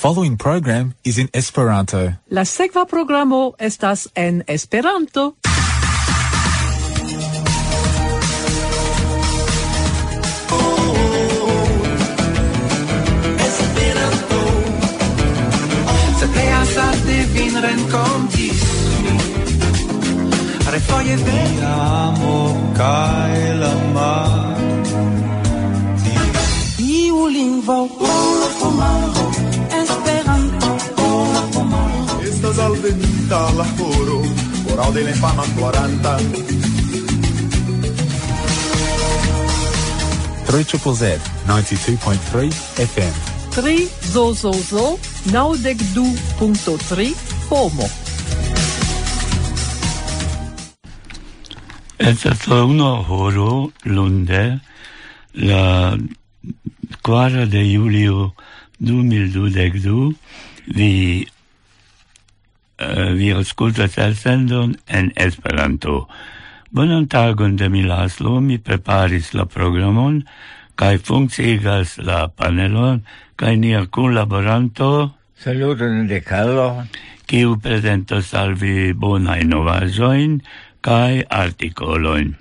following program is in Esperanto. La sekva programo estas en Esperanto. vin Refoje vi amo cae la mar Iu lingvo Ula pomaro salvenita la joro, coral de la infama 40. Z 92.3 FM. 3 zo zo zo naudekdu.3 como. Esta fue un horror lunde la 4 de julio 2012 vi uh, vi el sendon en Esperanto. Bonan tagon de mi laslo, mi preparis la programon kaj funkciigas la panelon kaj nia kunlaboranto Saluton de Carlo kiu presentos al vi bona novaĵojn kaj artikoloin.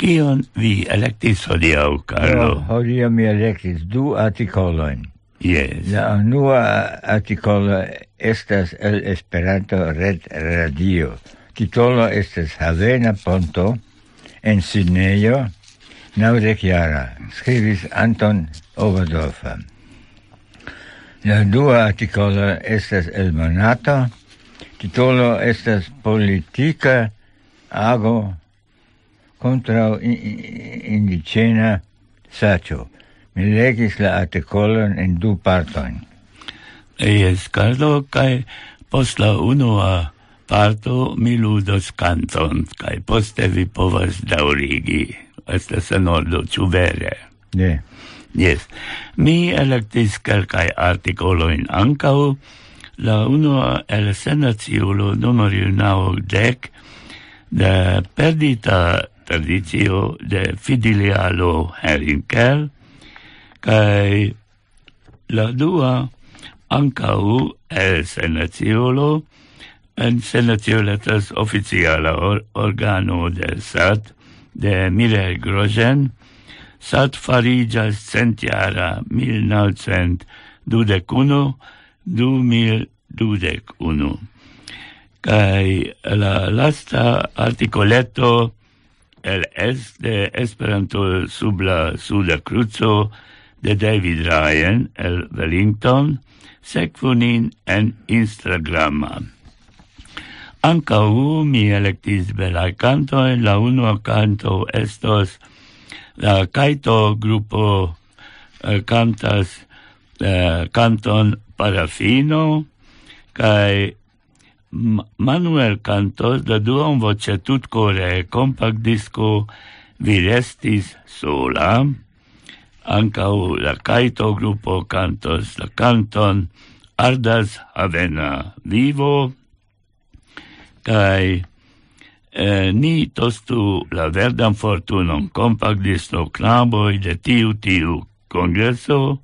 Kion vi elektis hodiau, Carlo? No, mi elektis du articoloin. Yes. La unua articolo estas el Esperanto Red Radio. Titolo estas Havena Ponto en Sidneyo, naŭdek jara, skribis Anton Obadorfa. La dua articolo estas el Monato, titolo estas politica ago contra indigena sacio. Mi legis la artikolon en du partojn. Jes, Karlo, kaj post la unua parto mi ludos kanton, kaj poste vi povas daŭrigi. Estas en ordo, ĉu vere? Ne. Yes. mi elektis articolo in ancau, la unua el senaciulo numero dec, de perdita traditio de Fidilialo Herinkel, Kai la dua ancau el senaciolo, en senaciolo tas oficiala or, organo del SAT, de Mireille Grosjean, SAT farigas centiara 1921, 2021. Kai la lasta articoleto el es de Esperanto sub la suda cruzo de David Ryan el Wellington, sekvu nin en Instagrama. Ankaŭ mi electis bela canto, en la unua canto estos la Kaito grupo eh, cantas eh, canton Parafino, kai Manuel cantos da duon voce tut core compact disco vi restis sola ancau la caito gruppo cantos la canton Ardas Avena vivo kai eh, ni tostu la verdan fortunon compagdis lo knaboj de tiu tiu congresso,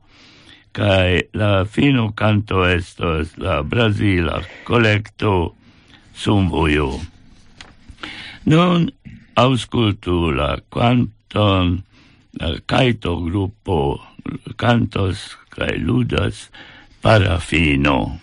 kai la fino canto estos la Brasila collecto sum vojo. Nun auscultu la quanton Caito grupo Cantos Cailudas para fino.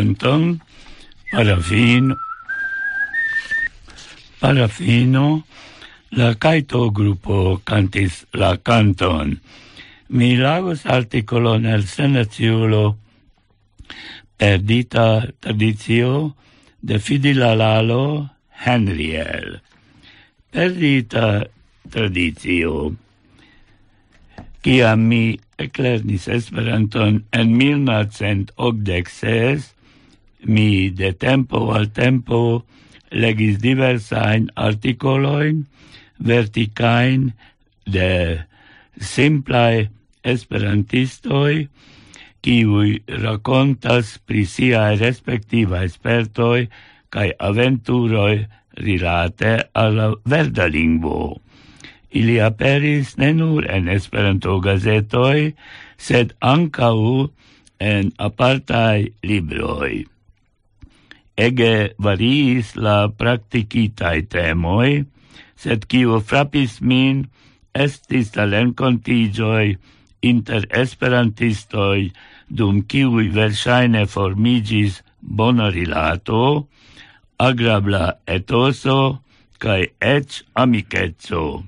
parafin, parafino, parafino, la caito gruppo cantis la canton. Mi lagos articolo nel senatiulo perdita tradizio de Fidilalalo Henriel. Perdita tradizio. Ciam mi eclernis Esperanton en 1986, mi de tempo al tempo legis diversain articoloin verticain de simplae esperantistoi kiui racontas pri siae respectiva espertoi cae aventuroi rilate alla verda lingvo. Ili aperis ne nur en Esperanto gazetoi, sed ancau en apartai libroi ege variis la practicitai temoi, sed kiu frapis min estis la rencontigioi inter esperantistoi dum kiui versaine formigis bona rilato, agrabla etoso, cae ec amicetso.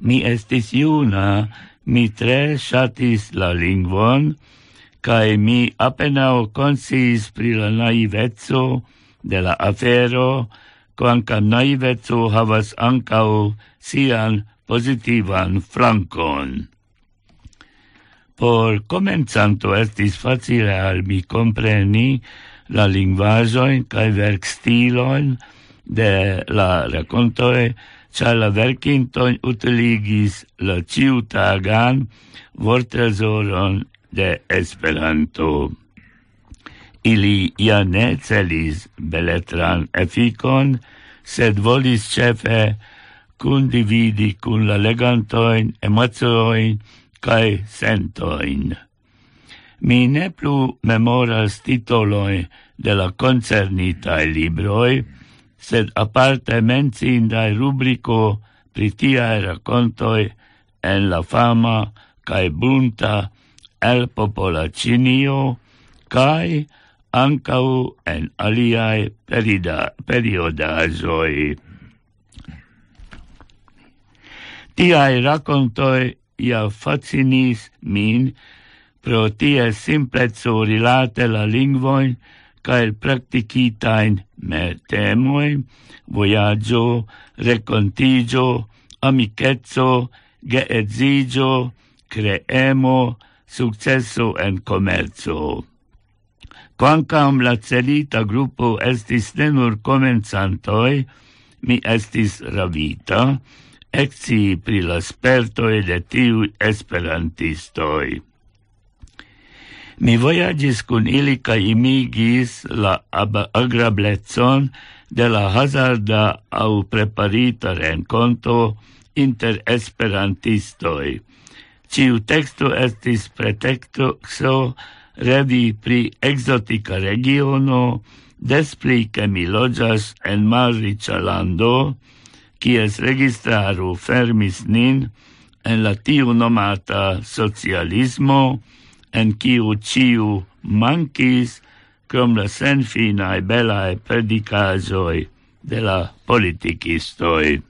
Mi estis iuna, mi tre shatis la lingvon, cae mi apenao consis pri la naivezzo de la afero, quancam naivezzo havas ancao sian positivan flancon. Por comenzanto estis facile al mi compreni la lingvajoin cae verkstiloin de la racontoe, cia la verkinton utiligis la ciutagan vortrezoron de Esperanto. Ili ja ne celis beletran efikon, sed volis cefe cun dividi cun la legantoin, emozioin, cae sentoin. Mi ne plu memoras titoloi de la concernitae libroi, sed aparte mencindae rubrico pritiae racontoi en la fama cae bunta el popolacinio cae ancau en aliae perida, periodazoi. Tiae racontoi ia facinis min pro tie simplezzo rilate la lingvoin cae practicitain me temoi, voyaggio, recontigio, amicetso, geedzigio, creemo, successo en commercio. Quancam la celita gruppo estis nenur comenzantoi, mi estis ravita, exi pri la spertoi de tiu esperantistoi. Mi voyagis cun ili ca imigis la agrablezzon de la hazarda au preparita renconto inter esperantistoi, Ciu texto estis pretexto xo redi pri exotica regiono, des pli che mi loĝas en malriĉa lando, quies registraru fermis nin en la tiu nomata socialismo, en quiu ciu mankis, crom la senfinae belae predicazoi de la politikistoj.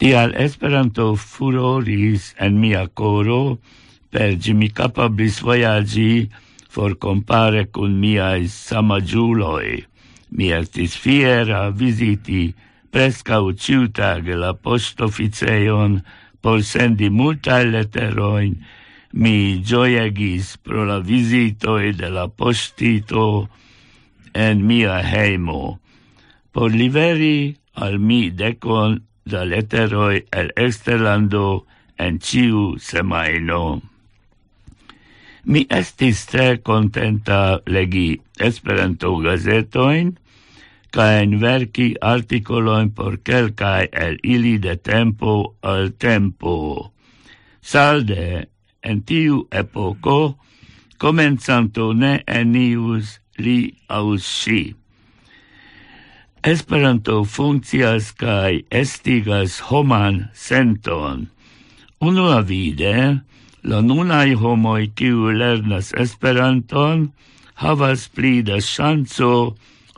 Tial Esperanto furoris en mia coro, per gi mi capablis voyagi for compare cun miai samagiuloi. Mi estis fiera visiti presca uciutag la postoficeion por sendi multae letteroin mi gioiagis pro la visitoi de la postito en mia heimo, por liveri al mi decon da letteroi el exterlando en ciu semaino. Mi estis tre contenta legi Esperanto gazetoin, ca en verci articoloin por quelcae el ili de tempo al tempo. Salde, en tiu epoco, comenzanto ne enius li aus si. Esperanto funkcias kaj estigas homan senton. Unua vide, la nunai homoi kiu lernas Esperanton havas pli da ŝanco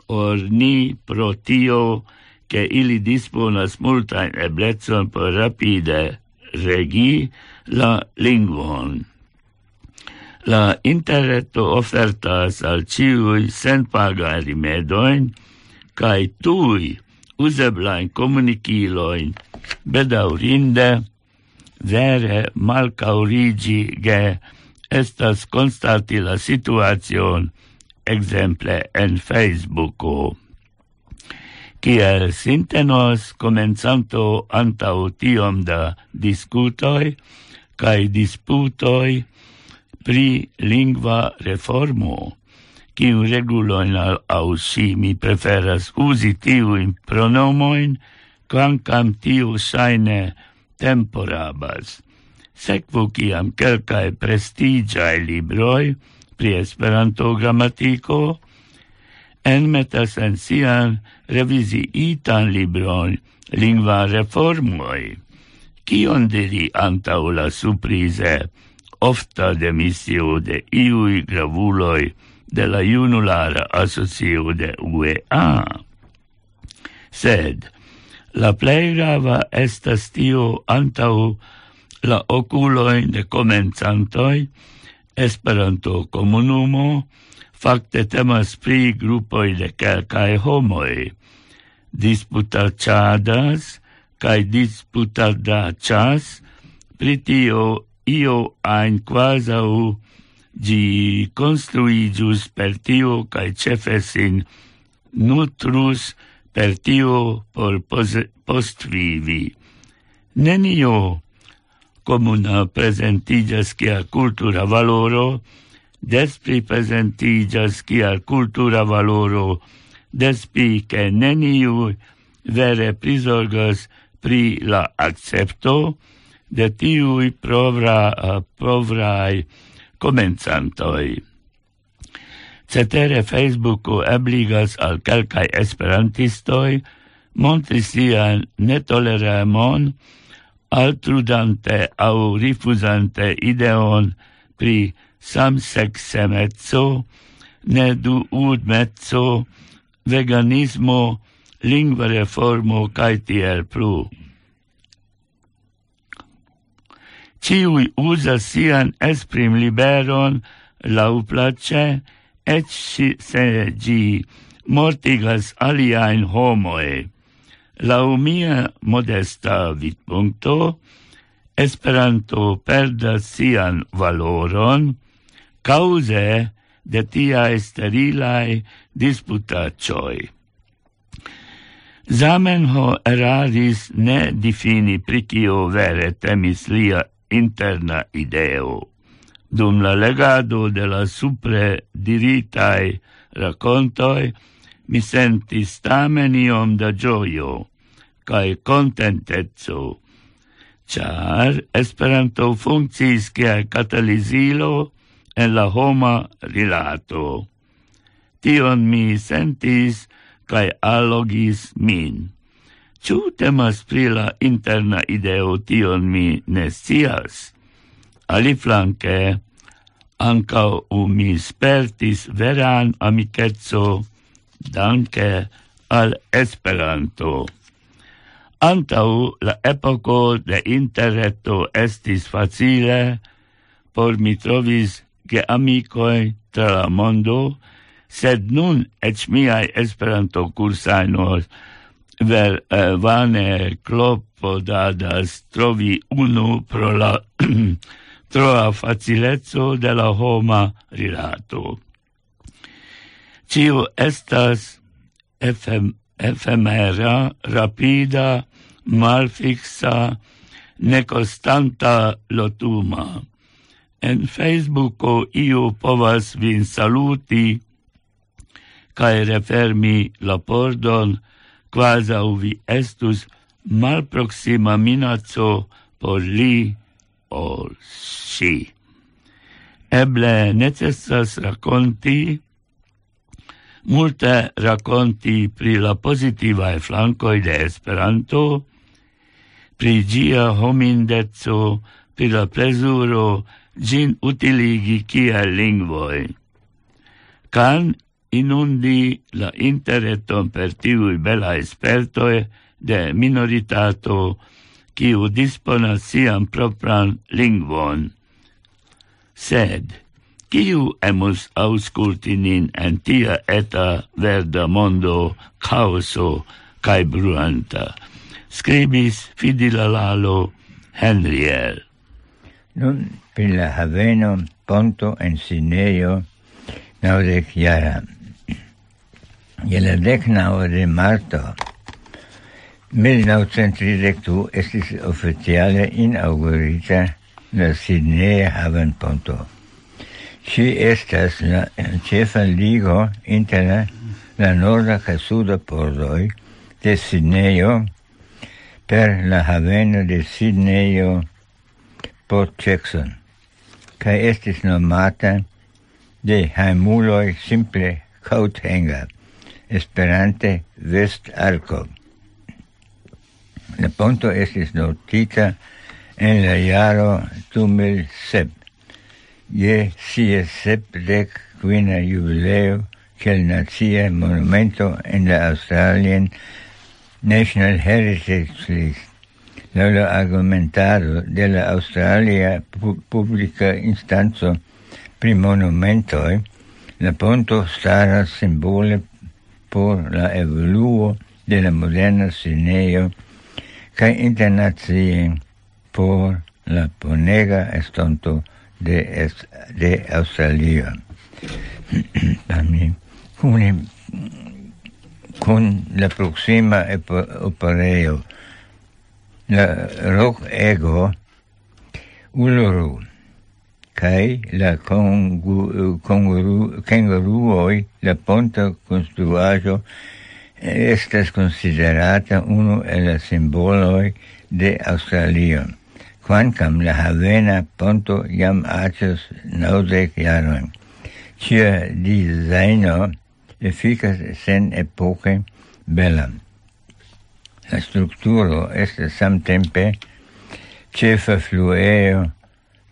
or ni pro tio, ke ili disponas multajn eblecon por rapide regi la lingvon. La interreto ofertas al ciui senpagajn rimedoin, cae tui useblain comuniciloin bedaurinde vere malcaurigi ge estas constati la situacion exemple en Facebooko. Kiel sintenos comenzanto antau tiom da discutoi cae disputoi pri lingua reformo kiu reguloin au si mi preferas usi tiuin pronomoin, quancam tiu saine temporabas. Sekvu kiam kelkae prestigiae libroi pri Esperanto gramatiko enmetas en sian reviziitan libron lingva reformoi. Kion diri antau la surprise ofta demisio de iui gravuloi de la Junulara Asocio de UEA. Sed la plei grava estas tio antau la oculoi de comenzantoi, esperanto comunumo, facte temas pri grupoi de calcae homoi, disputacadas, cae disputadacas, pritio io ein quasau gi construigius per tio cae cefe sin nutrus per tio por postvivi. Nenio comuna presentigas cia cultura valoro, despi presentigas cia cultura valoro, despi che neniu vere prisorgas pri la accepto de tiui provra, uh, provrai comenzantoi. Cetere Facebooko ebligas al calcai esperantistoj montri sian netoleremon altrudante au rifuzante ideon pri samseksemeco, neduudmeco, veganismo, lingua reformo cae tiel plu. ciui usa sian esprim liberon lau place, et si, se gi mortigas aliaen homoe. Lau mia modesta vidpunkto, Esperanto perdas sian valoron, cause de tia sterilae disputacioi. Zamenho eraris ne difini pricio vere temis lia interna ideo. Dum la legado de la supre diritae racontoi, mi sentis tamen iom da gioio, cae contentezzo, char esperanto funcciis cae catalizilo en la homa rilato. Tion mi sentis cae allogis min ciu temas pri la interna ideo tion mi ne scias. Aliflanke, u mi spertis veran amikeco danke al Esperanto. Antau la epoko de interreto estis facile, por mi trovis ge amicoi tra la mondo, sed nun ec miai esperanto cursainor ver eh, vane clopodadas trovi unu pro la troa facilezzo de la homa rilato. Cio estas efem, efemera, rapida, malfixa, neconstanta lotuma. En Facebooko iu povas vin saluti cae refermi la pordon quasau vi estus malproxima minaco por li o si. Eble necessas raconti, multe raconti pri la positivae flancoi de Esperanto, pri gia homindezzo, pri la plesuro, gin utiligi kia lingvoi. Can inundi la interreton per tivui bela espertoe de minoritato kiu disponas sian propran lingvon. Sed, kiu emus ausculti nin en tia eta verda mondo caoso cae bruanta, scribis Fidilalalo Henriel. Nun, per la haveno ponto en sineio, naudec jara je la decnao de marto 1932 estis oficiale inaugurita la Sidney Havenponto. Ŝi estas la ĉefa ligo inter la, norda kaj suda pordoj de Sidnejo per la haveno de Sidnejo Port Jackson kaj estis nomata de haimuloj simple Coathanger. Esperante vest arco. La ponto estis notita en la jaro 2007, je sie sep dec quina jubileo quel nazia monumento en la Australian National Heritage List la argumentado de la Australia Publica Instanzo pri monumentoi, la ponto stara simbole por la evoluo de la moderna cineo ca internazie por la ponega estonto de, est, de Australia. También, con, con la próxima opereo, la roc ego uluru kai la kongu, konguru, kenguruoi, la ponta construajo, estas considerata uno el la simboloi de Australia quancam la havena ponto jam acas naudec jaroin. Cia disaino efficas sen epoche bella. La structuro est samtempe cefa flueo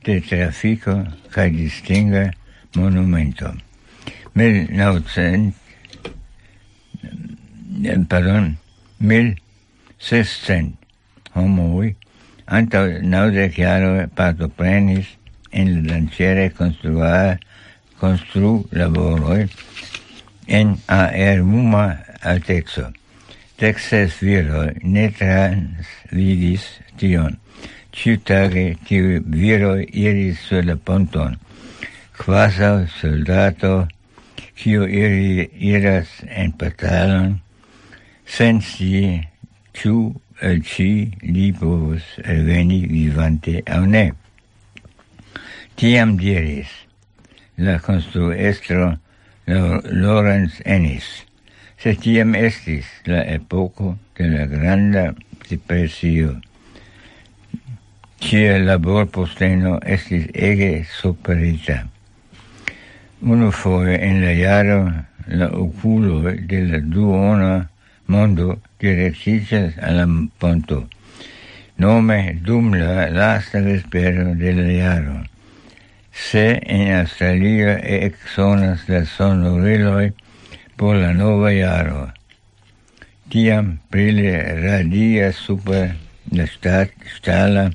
de trafico ca distinga monumento. Mil naucent, pardon, mil sescent homoi antau chiaro jaro partoprenis en lanciere construare constru laboroi en a ermuma altexo. Texes viro ne trans vidis tion ciutage tiu viro iris sur la ponton, quasau soldato, kiu iri iras en patalon, sen si ciu el ci li povus reveni vivante au ne. Tiam diris la construestro Lorenz Ennis, se tiam estis la epoco de la granda depresio, cia labor posteno estis ege superita. Uno foie en la jaro la oculo de la duona mondo directigas alla ponto, nome dum la lasta vespero de la jaro. Se en Australia exonas la sonoriloi por la nova jaro, tiam prile radia super la stat, stala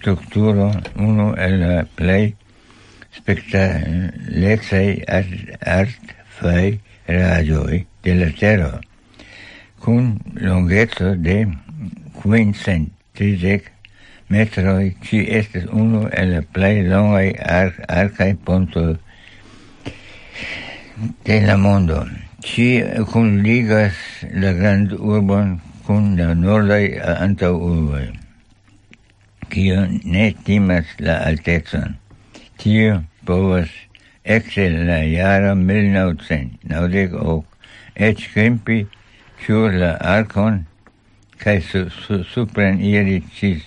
strukturo uno el la plej spektalecaj artfaj radioj de la Tero, kun longeco de quincent tridec metroi, ci estes unu el la plej longaj ar arcaj pontoj de la mondo. Ci kunligas la grand urbon kun la nordaj antaŭurboj kiu ne timas la altezon. Tio povas exe la jaro 1998 et krimpi sur la arcon kaj su, su, supren iri cis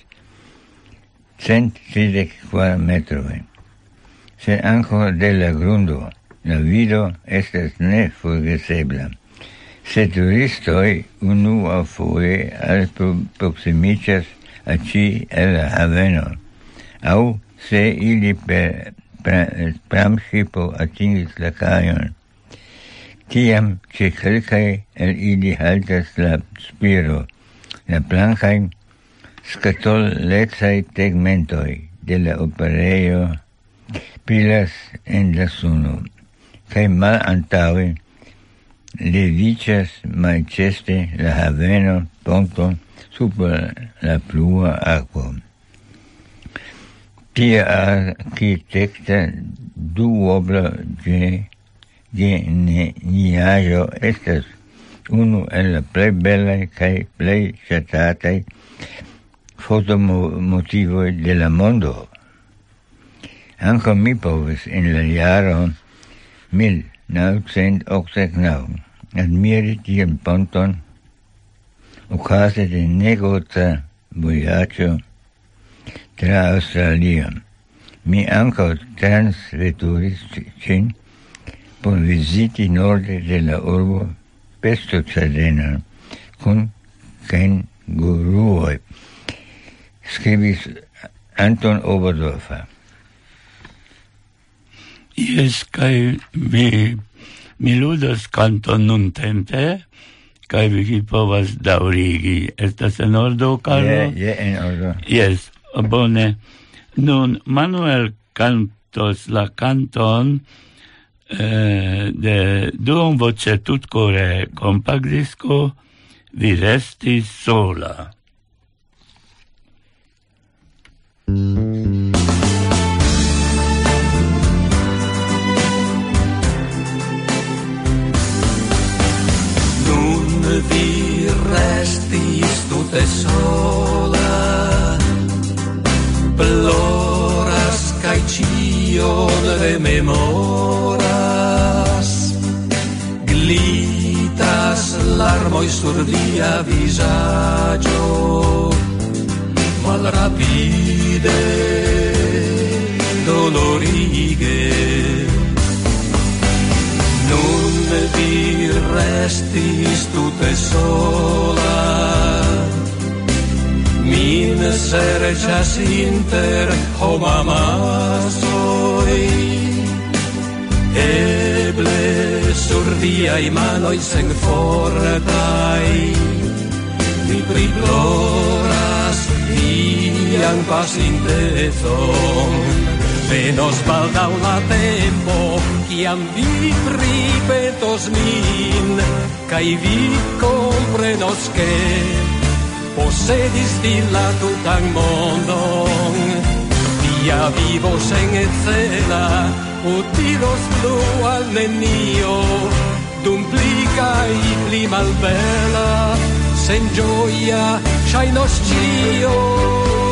cent tridek kvar metroj. Se anco de la grundo la vido estas neforgesebla. Se turistoj unuafoje alproksimiĝas pro aci el havenon. Au se ili per pramŝipo atingis la kajon. Tiam ce kelkaj el ili haltas la spiro, la blankaj skatolecaj tegmentoi de la operejo pilas en la suno, kaj le leviĝas malĉeste la haveno, ponton, sub la plua aqua. Tia architecta duobla ge geniajo estas unu el la plei belaj kaj plei ŝatataj fotomotivoi de la mondo. Ankaŭ mi povis in la jaro 1989 admiri tien ponton ocase de negota voyaggio tra Australia. Mi ankaŭ transveturis cin por viziti norde de la urbo pesto cedena con ken guruoi. skribis Anton Oberdorfer. Yes, kai mi, mi ludas kanton nuntempe, kai vi povas daurigi Estas en ordo, Karlo? Je, je en ordo. Yes, bone. Nun, Manuel cantos la canton eh, de duon voce tutcore compact disco vi restis sola. Mm -hmm. vi resti tute sola. Ploras kaj ĉion rememoras glitas larmoj sur via vizaĝo. Malrapide dolorige me vi restis tute sola. Min serĉas inter homamasoj Eble sur viaj manoj senfortaj Mi priploras vian pasintecon Venos baldaŭ la tempo, kiam vi pripetos min, kaj vi comprenos che, posedis di la tutan mondon. Via vivo sen ecela, utilos blu al nenio, dum pli kaj pli malbela, sen gioia, ŝajnos cio.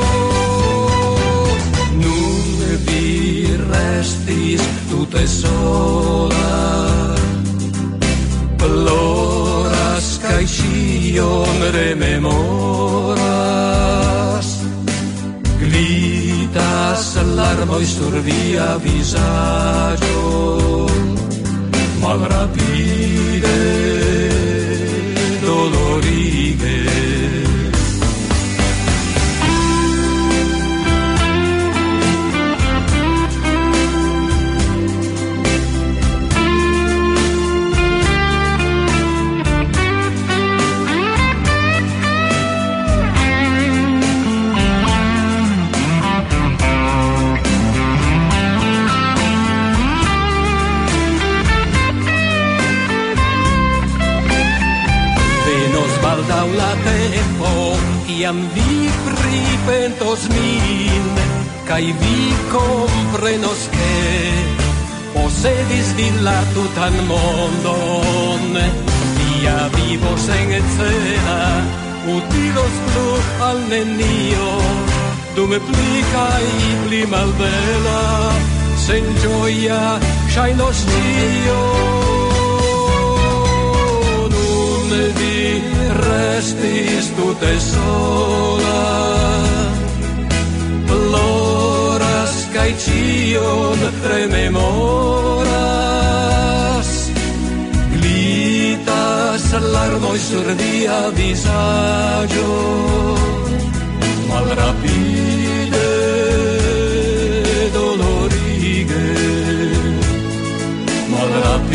restis tute sola ploras kaj ŝion rememoras. Glitas larmoj sur via vizaĝo. Malrapide Iam vi pripentos min Kai vi komprenos ke Posedis vin la tutan mondon Via vivo sen ecera Utilos plu al nenio Dume pli kaj pli malbela Sen gioia shainos tio Nun vi restis tute sola. Ploras kai cion rememoras. Glitas larmoj sur via visaggio malrapide dolorige. Malrapide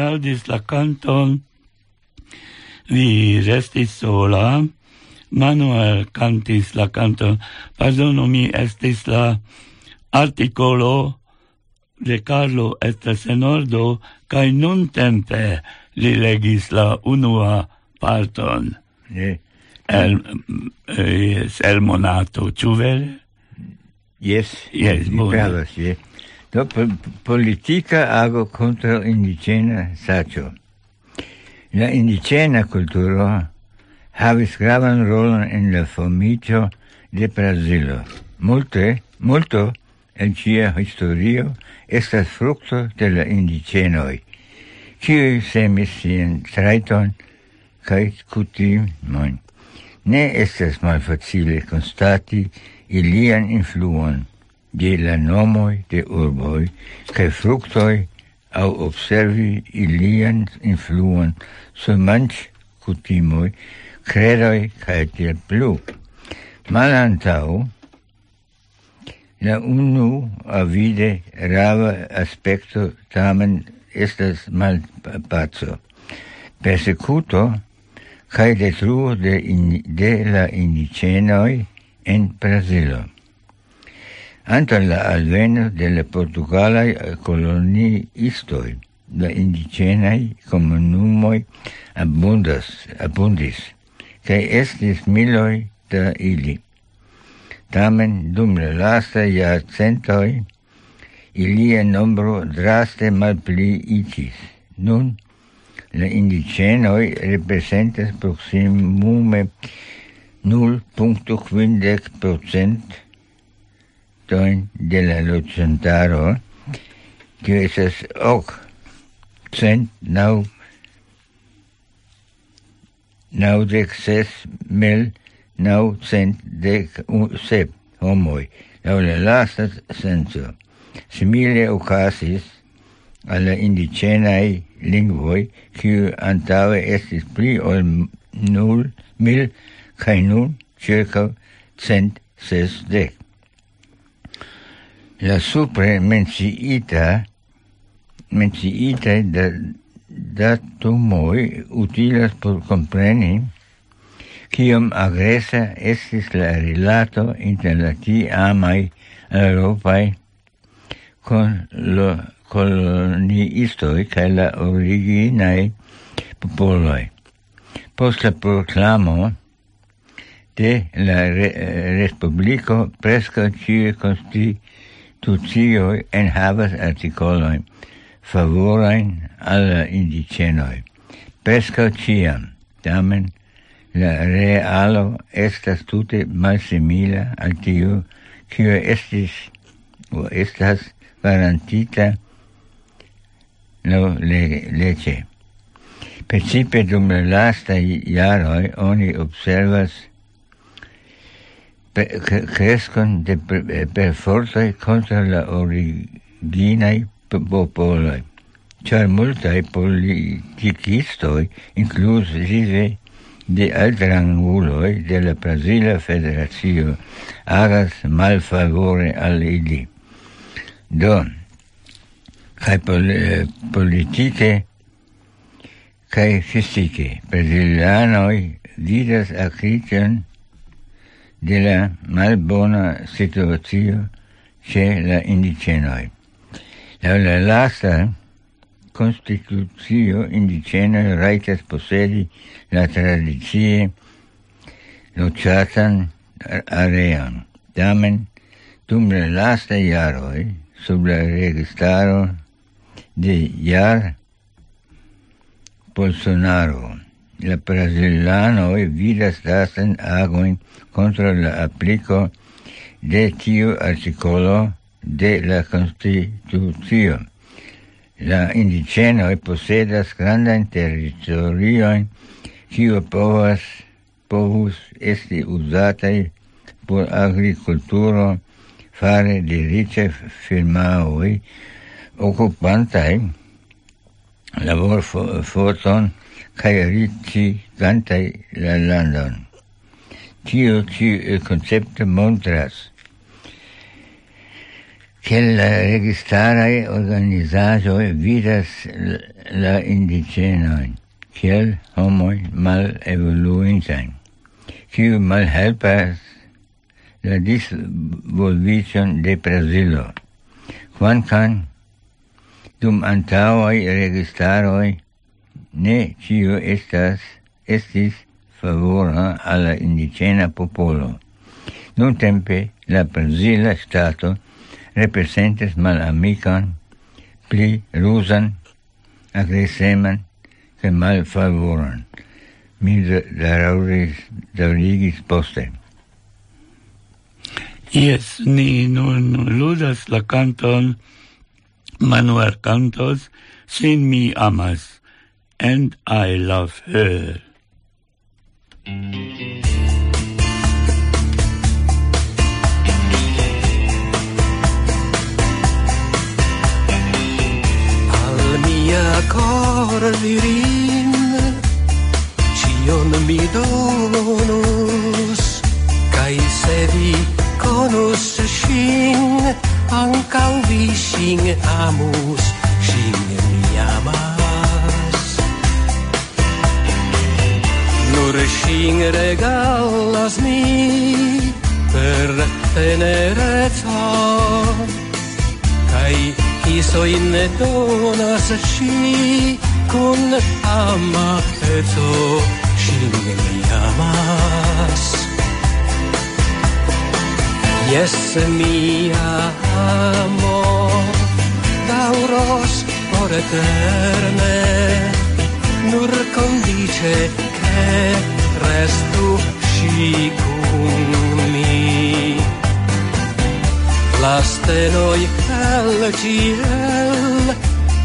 aŭdis la canton, vi restis sola, Manuel cantis la canton, pardono mi estis la articolo de Carlo estas en ordo, cae nun tempe li legis la unua parton. Yeah. El, eh, yes, el monato, ĉu vere? Yes, yes, yes, yes, do politica ago contro indigena sacio. La indigena culturo havis gravan rolon en la formicio de Brasilo. Multe, multo en cia historio estas fructo de la indigenoi, cioi semis sien traiton cae cutimon. Ne estas malfacile constati ilian influon, de la nomoi de urboi kaj fructoi au observi ilian influon sur manch kutimoj, credoi kaj tiel plu. Malantau, la unu avide rava aspecto tamen estas malpaco. Persecuto kaj detruo de, in, de la indicenoi en Brasilo anta la alveno de la portugalai coloniistoi, la indigenai comunumoi abundas, abundis, kai estis miloi da ili. Tamen, dum la lasta ili ilia nombro draste malpliitis. Nun, la indigenoi representas proximume 0.50% partojn de la loĝantaro, kiu estas ok cent naŭ naŭdek ses mil naŭcent dek sep homoi, lau la lasta senso. Simile ocasis al la lingvoi, kiu antaŭe estis pli ol nul mil kai nun circa cent ses dec la supre menciita menciita da datumoi utilas por compreni kiom agresa estis la rilato inter la tiamaj eŭropaj con lo coloniistoi kaj la originae popoloi. Post la proclamo de la re, Respublico presca ĉiuj konsti en havas articoloi favorain alla indicenoi. Pesca ciam, tamen, la realo estas tute malsimila al tiu, cio estis o estas garantita no le, lece. Principe dum la lasta iaroi oni observas crescon de per forza contra la originai popoloi, char multae politicistoi, inclusive de altranguloi de la Brasila Federatio, agas malfavore al ili. Do, cae pol, eh, politice, cae fisice, brasilanoi vidas acrition de la malbona situazio ce la indicenoi. La la lasta constituzio indicenoi raitas posedi la tradizie lociatan areon. Tamen, dum la lasta iaroi, sub la registaro de Jar Bolsonaro la brazilanoj vidas lasen agoin kontraŭ la aplico de tiu articolo de la constitucio. La indiĝenoj posedas grandajn teritoriojn, kiu povas povus esti usatai por agriculturo fare de riĉaj firmaoj okupantaj laborforton for cae ricci gantai la landon. Tio ĉi koncepto montras, che la registarai organizagioi vidas la indigenoi, kiel homoi mal evoluintain, kiu mal helpas la disvolvicion de Brasilo. Quancan dum antaŭaj registaroi ne cio estas estis favora alla indigena popolo. Nun tempe la Brazila Stato representas malamican, pli rusan, agreseman, che malfavoran. Mi daŭris daurigis poste. Yes, ni nun ludas la canton Manuel Cantos, sin mi amas. And I love her. Mia cor virin Cion mi donus Kai se vi conus shin Ancau vi shin amus Shin regalas mi per tenerezza. Kai iso in donas ci con ama eto Shin mi amas. Yes mia amo dauros por eterne nur condice restul și cu mi, la noi al ciel,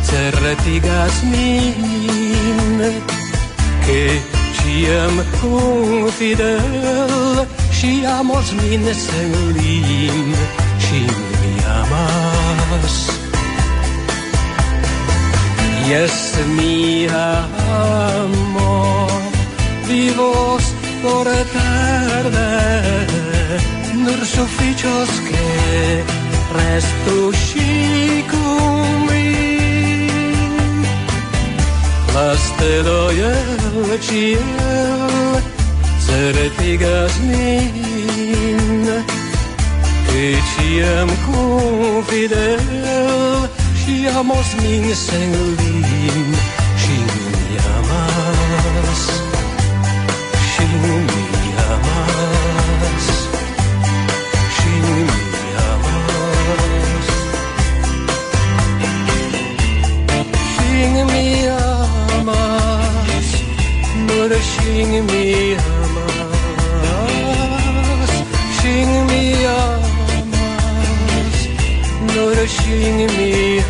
te retigas min, că și am cu fidel și am os mine selim și mi amas. Yes, mi amor. vivos por tarde nur sufficios che restu cum mi la stelo el ciel certigas min che ciam cum fidel ciamos min sen lin Sing me a mass, sing me a mass, sing me a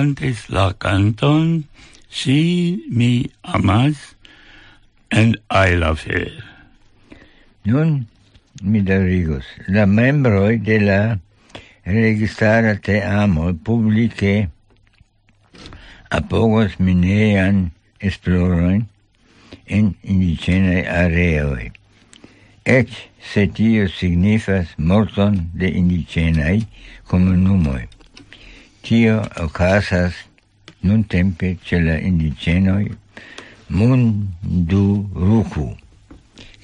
Cantis la canton Si mi amas and I love her. Nun, mi darigos, la membroi de la registrara te amo publice apogos minean esploroin in indigenae areoi. Et se tio signifas morton de indigenae comunumoi. tio ocasas nun tempe ce la indigenoi munduruku,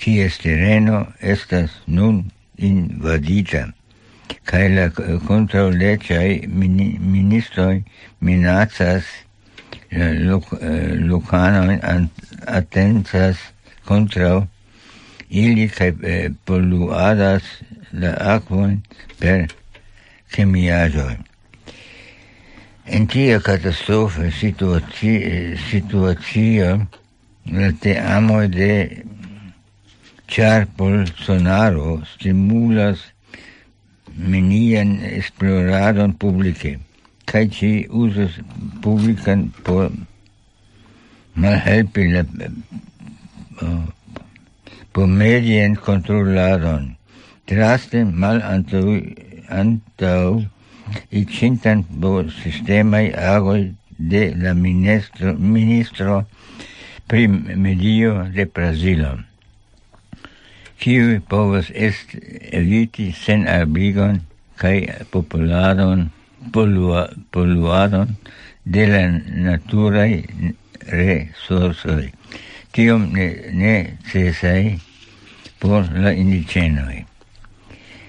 cies terreno estas nun invadita, cae la controlecei mini, ministroi minacas loc, locanoin eh, attensas contra ili cae eh, polluadas la aquon per chemiajoi. En tia catastrofe situaci situazio la te amo de char Bolsonaro stimulas menian esploradon publice, cae ci usas publican por malhelpi la eh, por medien controladon. traste mal antau, antau icintan bo sistemai agoi de la ministro, ministro pri medio de Brasilo. kiu povas est eviti sen abrigon kai popularon polua, poluadon de la naturai resursoi, tiom ne, ne cesai por la indicenoi.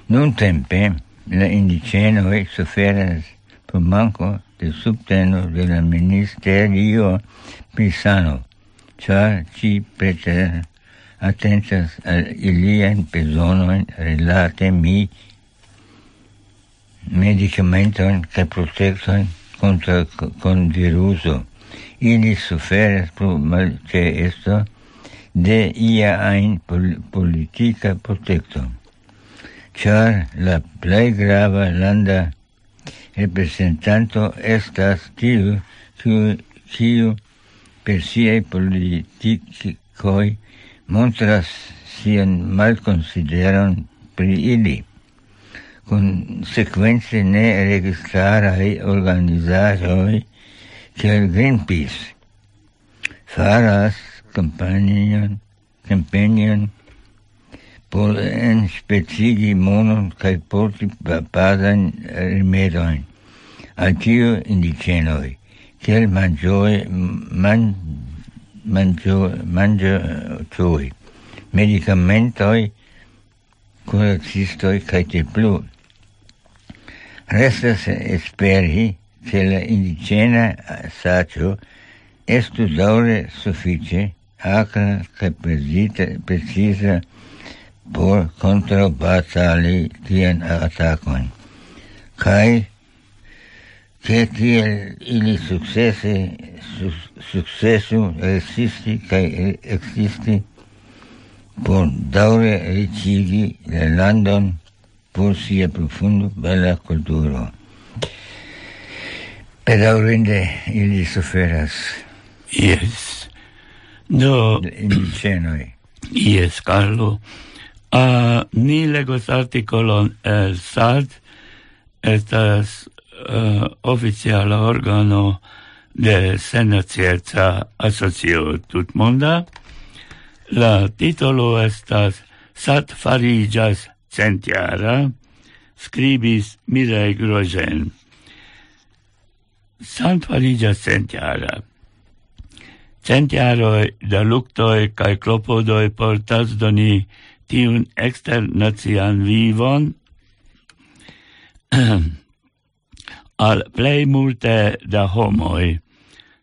Nun tempe, la ex suferas por manco de subteno de la ministerio pisano, char ci preter atentas al iliajn bezonojn relate mi medicamenton che protektojn contra con viruso. Ili suferas pro malceesto de ia ain politica protecto char la plei grava landa representanto estas tiu, tiu, tiu per siei politikoj montras sian malconsideron pri ili. Consequence ne registrarai organizajoi kiel Greenpeace faras campanion, campanion por enspecigi monon cae porti papadan rimedoin, al tio indicenoj, kiel manĝoj, man, manĝo, manĝotoj, medicamentoi, kuracistoj cae te plu. Restas esperi che la indigena sacio estu daure suffice acra cae precisa, precisa por controbatali tien atacon. Kai, che tiel ili successe, su, successu existi, kai existi por daure ricigi le landon por sia profundo bella culturo. Pedaurinde ili suferas. Yes. Do... In cenoi. Yes, Carlo. Uh, ni legos articolon eh, el SAD, estas uh, oficiala organo de senacieca asocio tutmonda. La titolo estas SAT farigas centiara, scribis Mirei Grosjean. San farigas centiara. Centiaroi da luctoi cae clopodoi portas doni tiun externazian vivon al plei multe da homoi.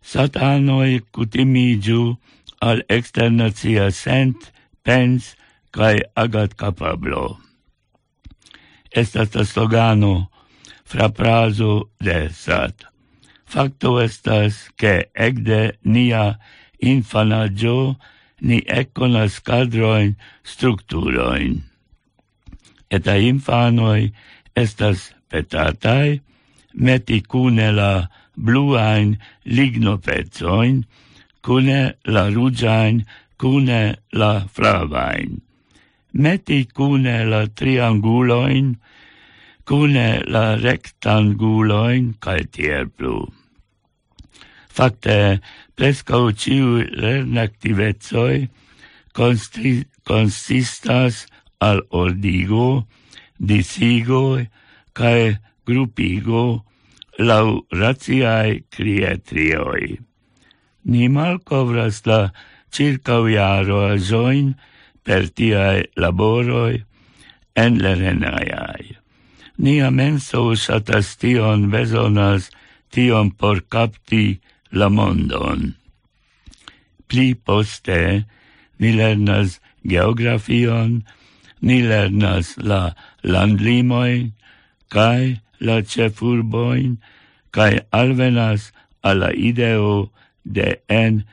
Satanoi cutimigiu al externazia sent, pens cae agat capablo. Estas la slogano fraprazo de Sat. Facto estas, ke egde nia infanaĝo ni ekkonas kadroin strukturoin. Eta infanoi estas petatai meti cune la bluain lignopezoin, cune la rugiain, cune la flavain. Meti cune la trianguloin, cune la rectanguloin, cae tiel plu. Facte, prescau ciu lernactivezoi consistas al ordigo, disigo, cae grupigo lau raciae crietrioi. Ni malcovras la circau azoin per tiae laboroi en lerenaiai. Ni amenso usatas tion besonas tion por capti la mondon. Pli poste ni lernas geografion, ni lernas la landlimoin, kai la cefurboin, kai alvenas alla ideo de en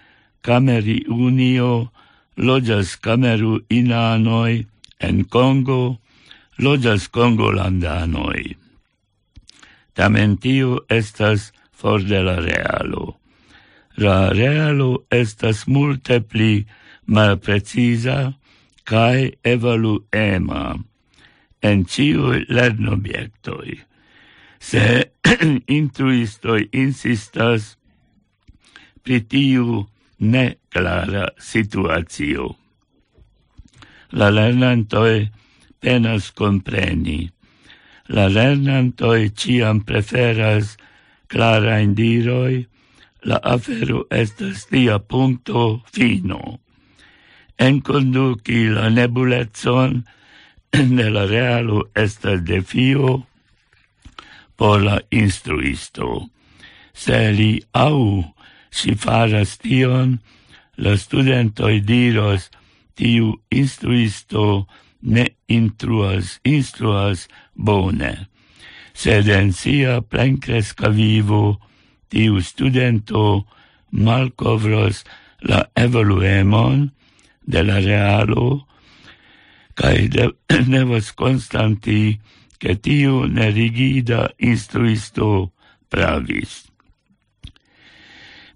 Cameri Unio, lojas Cameru inanoi en Congo, loĝas kongolandanoj. Tamen tiu estas for de la realo la realo estas multe pli malpreciza cae evaluema en ciui lernobiectoi. Se intuistoi insistas pri tiu ne clara situatio. La lernantoi penas compreni. La lernantoi ciam preferas clara indiroi la afero estas tia punto fino. Enconduci la nebulezon de la realo estas defio por la instruisto. Se li au si faras tion, la studentoi diros tiu instruisto ne intruas, instruas bone, sed en sia plencresca vivo tiu studento malcovros la evoluemon de la realo cae de, devos constanti che tiu nerigida instruisto pravis.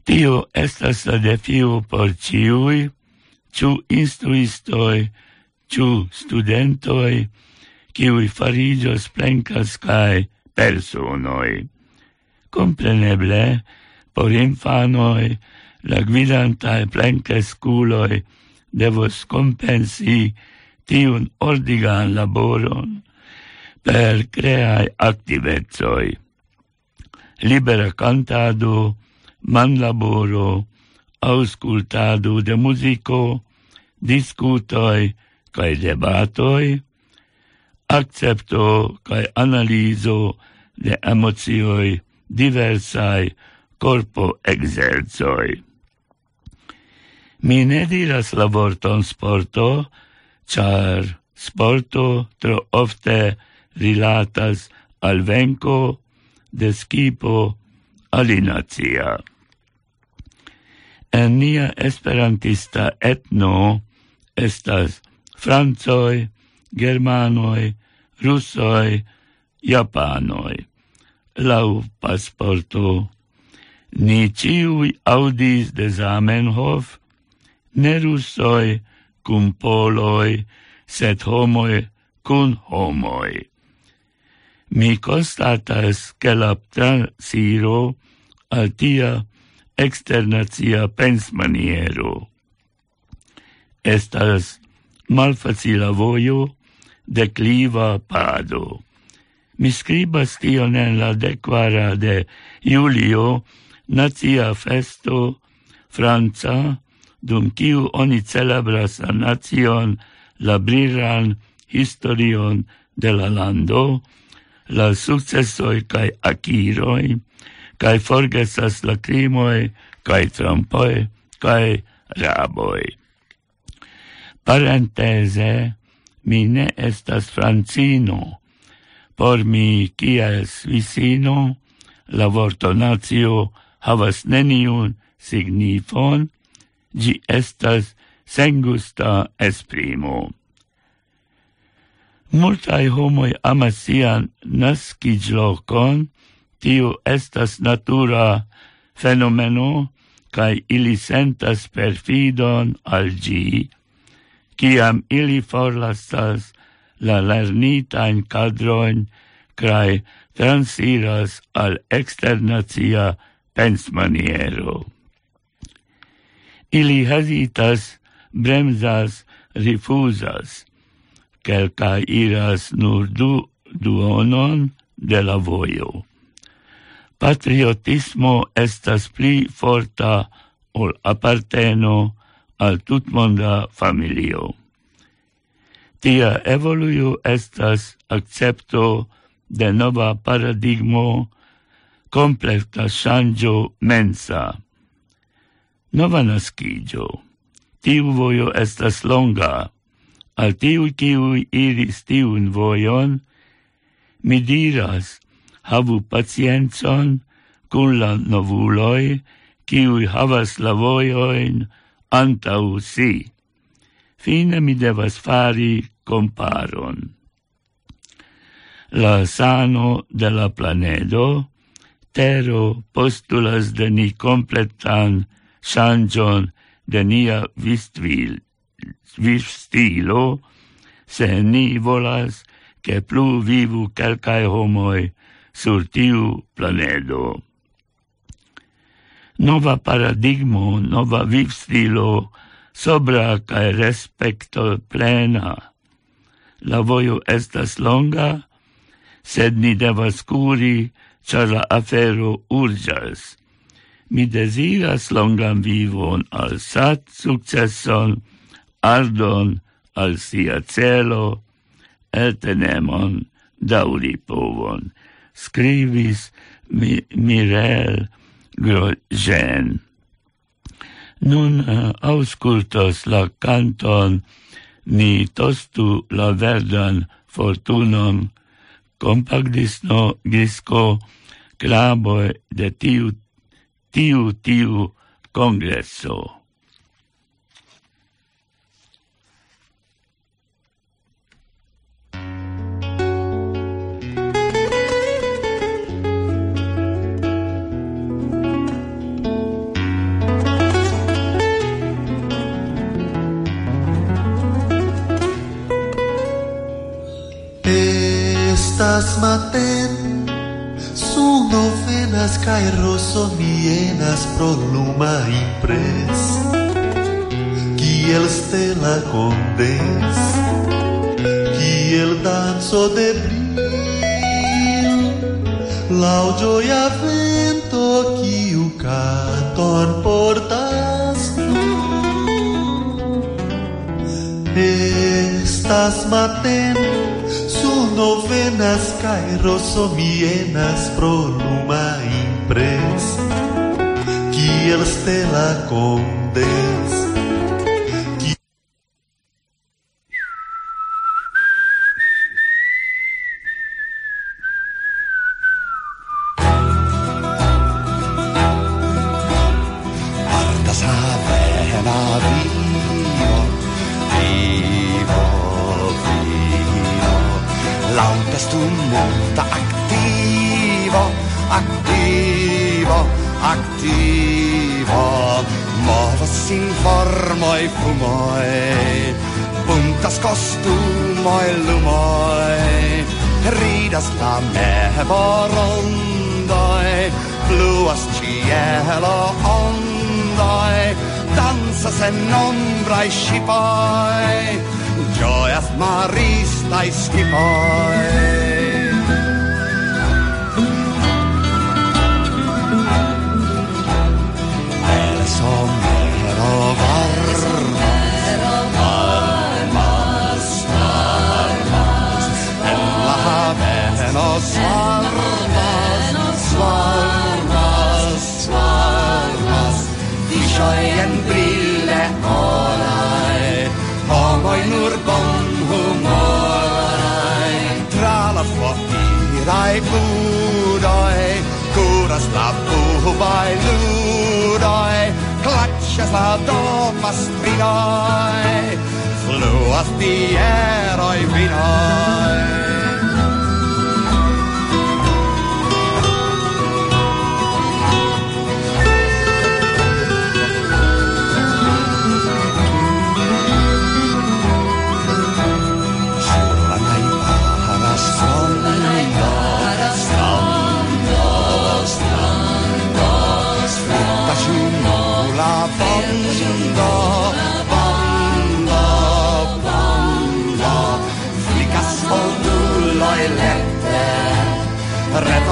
Tio estas la defio por ciui, ciu instruistoi, ciu studentoi, ciui farigios plencas cae personoi compreneble, por infanoi, la guidantae plencesculoi devos compensi tiun ordigan laboron per creae activezoi. Libera cantado, man laboro, auscultado de musico, discutoi cae debatoi, accepto cae analizo de emozioi diversai corpo exerzoi. Mi ne diras la vorton sporto, char sporto tro ofte rilatas al venco de skipo alinazia. En nia esperantista etno estas francoj, germanoj, russoi, japanoj lau pasporto. Ni ciui audis de Zamenhof, ne russoi cum poloi, set homoi cum homoi. Mi constatas che la transiro al tia externazia pensmaniero. Estas malfacila voio decliva pado. Mi scribas tion en la dequara de Julio, Nazia Festo, Franca, dum kiu oni celebras la nacion, la briran historion de la lando, la successoi cae aciroi, cae forgesas la crimoi, cae trampoi, cae raboi. Parentese, mi ne estas francino, Por mi, kiel svisino, la vortonazio havas neniun signifon, gi estas sengusta esprimo. Multai homoi amas sian nasciglocon, tiu estas natura fenomeno, cae ili sentas perfidon al gi, ciam ili forlastas la lernitain cadroin crai transiras al externazia pensmaniero. Ili hesitas, bremsas, rifusas, quelca iras nur du duonon de la voio. Patriotismo estas pli forta ol aparteno al tutmonda familio tia evoluo estas accepto de nova paradigmo completa shangio mensa. Nova nascigio. Tiu voio estas longa. Al tiu kiu iris tiun voion, mi diras, havu pacienzon cun la novuloi, kiui havas la voioin antau si. Fine mi devas fari comparon. La sano de la planedo, tero postulas de ni completan sanjon de nia vistvil, vistilo, se ni volas che plu vivu calcae homoi sur tiu planedo. Nova paradigmo, nova vivstilo, sobra cae respecto plena, la voio estas longa, sed ni devas curi, char la afero urgas. Mi desiras longan vivon al sat successon, ardon al sia celo, etenemon dauri povon, scrivis mi, Mirel Grosjean. Nun eh, uh, auscultos la canton ni tostu la verdan fortunon, compagdisno gisco claboi de tiu, tiu, tiu congresso. las maten, su novenas cae rosomienas pro luma impres, que el te condens, que el danzo de bril. Laudio e avento que o caton portas tu, estas maten, novenas, cairosomienas pro numa impres, que eles te la. tu molta aktivo, aktivo, aktivo. Morsin formoi fumoi, puntas costumoi lumoi, ridas la mevorondoi, fluas cielo ondoi, dansas en ombraj ŝipoj, ĝojas maris I skipper. Svarmas, svarmas, svarmas, die scheuen thy must kura slapuhubaj ludoj, klatsasla doma strinoj, fluas pieroj vinoj.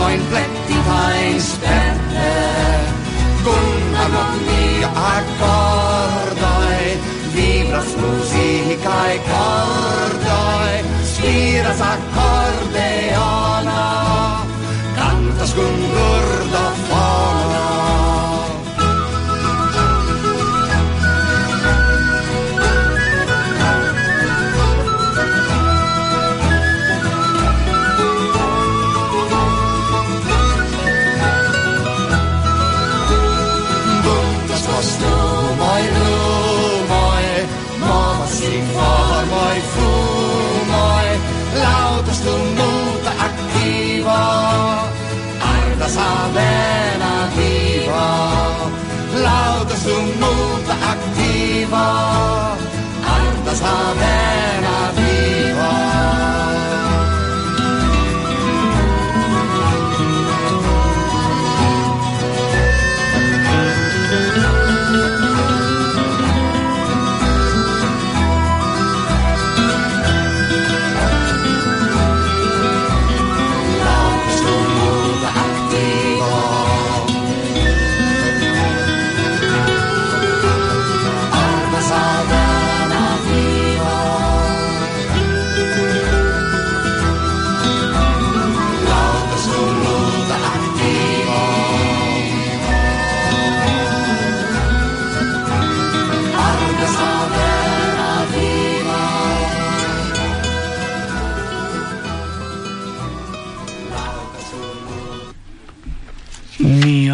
ein Blättchen ein Sterne. Gunnar noch nie accordoi Vibras musicae cordoi Spiras accordeona Cantas Gunnar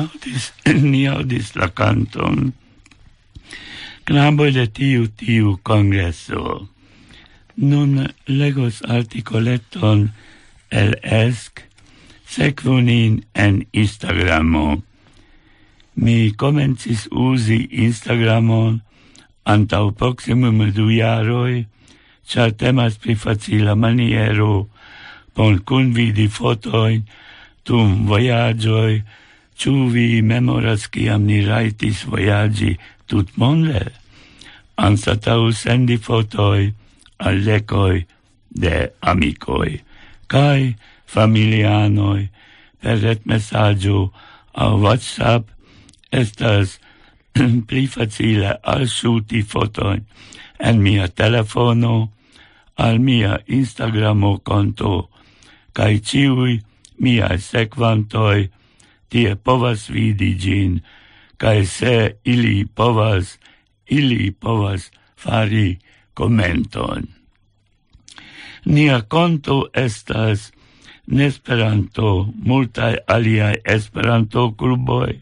audis, ni audis la canton knaboj de tiu tiu congresso. Nun legos articoleton el ESC, sekvu nin en Instagramo. Mi comencis uzi Instagramon antau proximum du jaroi, char temas pri facila maniero por convidi fotoin tum voyagioi, Ciu vi memoras ciam ni raitis voyagi tut monde? Ansatau sendi fotoi al lecoi de amicoi, kai familianoi per et messaggio au WhatsApp estas pli facile alŝuti fotoi en mia telefono, al mia Instagramo konto kaj ciui miaj sequantoi, tie povas vidi gin, cae se ili povas, ili povas fari commenton. Nia conto estas Nesperanto, multae aliae Esperanto cluboi,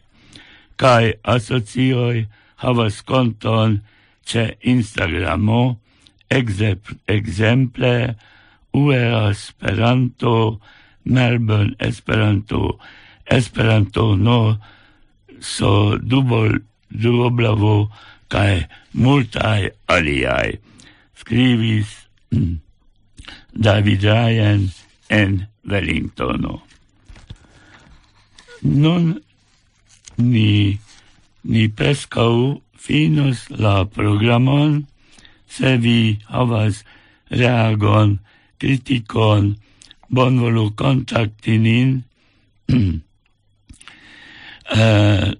cae asocioi havas conton ce Instagramo, exemple, UEA Esperanto, Melbourne Esperanto, Esperanto no so dubol, duoblavo, kai multai aliai scrivis mm, David Ryan en Wellingtono. Nun ni, ni prescau finos la programon, se vi havas reagon, kritikon, bonvolu kontakti nin, uh,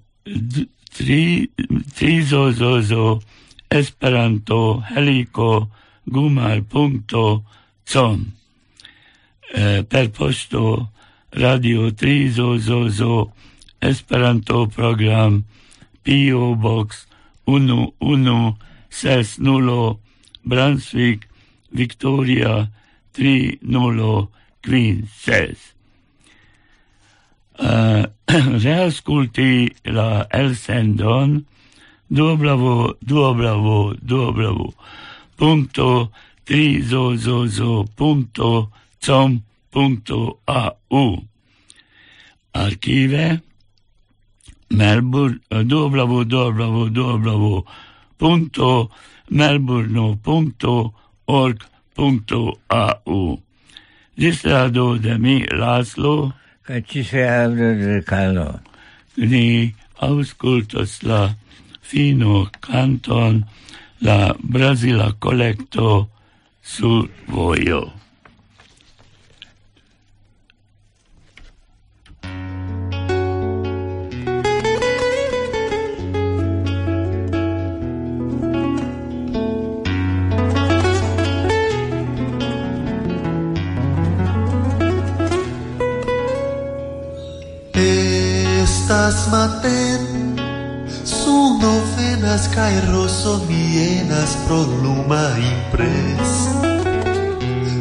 tri, tri zo, zo, zo, esperanto, helico, gumar, punto, com. Uh, eh, per posto, radio tri zo, zo, zo, esperanto program, PO Box, unu, unu, ses, nulo, Brunswick, Victoria, tri, nulo, Queen, ses. Eh, reascolti la Elsen Don www.trizozozo.com.au Archive Melbourne eh, www.melbourne.org.au Registrato de mi, Laszlo. Ca ci se avră de calo? Ni auscultos la fino canton la Brasila collecto sur voio. las maten, son novenas cae rosomienas pro luma impres,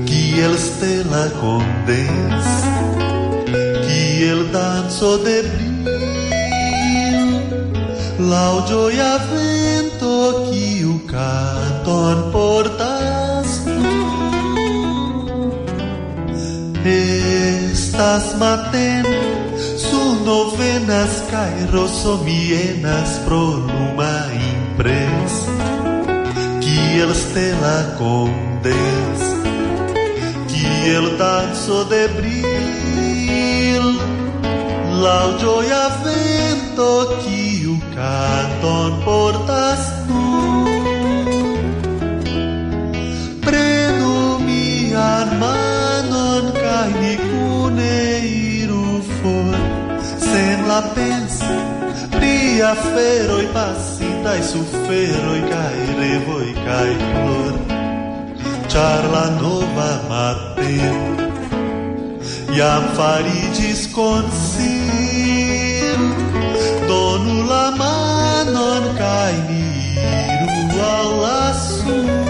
que els te condens, que el danzo de bril, laudio y avento que o canton portas. Estas maten novenas, cairosomienas pro numa impress, que eles tela condens, que el danço de bril, la joia vento que o canton portas tu. Prendo minha arma lapense, pia e pasintaj suferoj e revoj e cai flor. Charla nova mate E a fariĝis konsilo. Donu la manon cai ni o al.